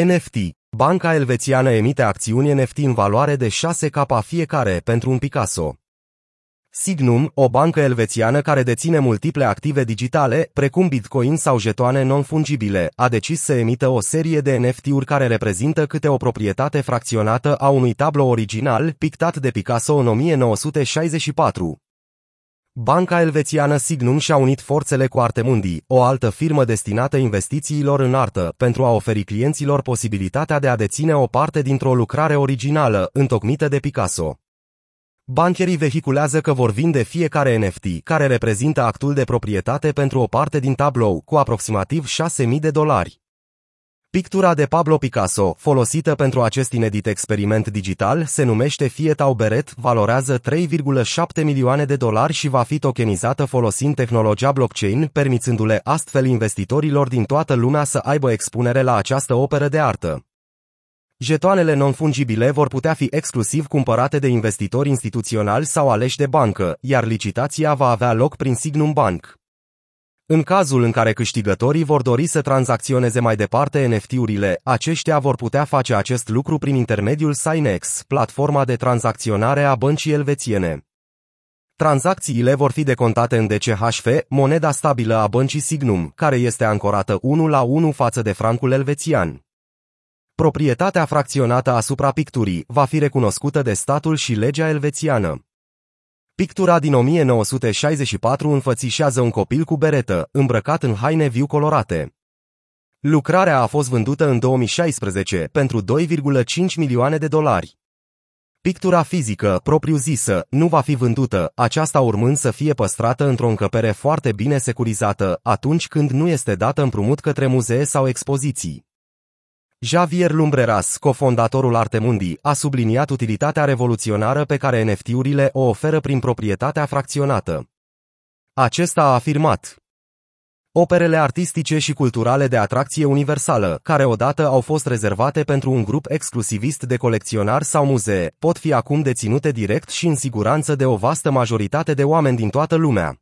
NFT. Banca elvețiană emite acțiuni NFT în valoare de 6K fiecare pentru un Picasso. Signum, o bancă elvețiană care deține multiple active digitale, precum bitcoin sau jetoane non-fungibile, a decis să emită o serie de NFT-uri care reprezintă câte o proprietate fracționată a unui tablou original pictat de Picasso în 1964. Banca elvețiană Signum și-a unit forțele cu Artemundi, o altă firmă destinată investițiilor în artă, pentru a oferi clienților posibilitatea de a deține o parte dintr-o lucrare originală, întocmită de Picasso. Bancherii vehiculează că vor vinde fiecare NFT, care reprezintă actul de proprietate pentru o parte din tablou, cu aproximativ 6.000 de dolari. Pictura de Pablo Picasso, folosită pentru acest inedit experiment digital, se numește Fiat Auberet, valorează 3,7 milioane de dolari și va fi tokenizată folosind tehnologia blockchain, permițându-le astfel investitorilor din toată lumea să aibă expunere la această operă de artă. Jetoanele non-fungibile vor putea fi exclusiv cumpărate de investitori instituționali sau aleși de bancă, iar licitația va avea loc prin Signum Bank. În cazul în care câștigătorii vor dori să tranzacționeze mai departe NFT-urile, aceștia vor putea face acest lucru prin intermediul Sinex, platforma de tranzacționare a băncii elvețiene. Tranzacțiile vor fi decontate în DCHF, moneda stabilă a băncii Signum, care este ancorată 1 la 1 față de francul elvețian. Proprietatea fracționată asupra picturii va fi recunoscută de statul și legea elvețiană. Pictura din 1964 înfățișează un copil cu beretă, îmbrăcat în haine viu colorate. Lucrarea a fost vândută în 2016 pentru 2,5 milioane de dolari. Pictura fizică, propriu-zisă, nu va fi vândută, aceasta urmând să fie păstrată într-o încăpere foarte bine securizată, atunci când nu este dată împrumut către muzee sau expoziții. Javier Lumbreras, cofondatorul Artemundi, a subliniat utilitatea revoluționară pe care NFT-urile o oferă prin proprietatea fracționată. Acesta a afirmat. Operele artistice și culturale de atracție universală, care odată au fost rezervate pentru un grup exclusivist de colecționari sau muzee, pot fi acum deținute direct și în siguranță de o vastă majoritate de oameni din toată lumea.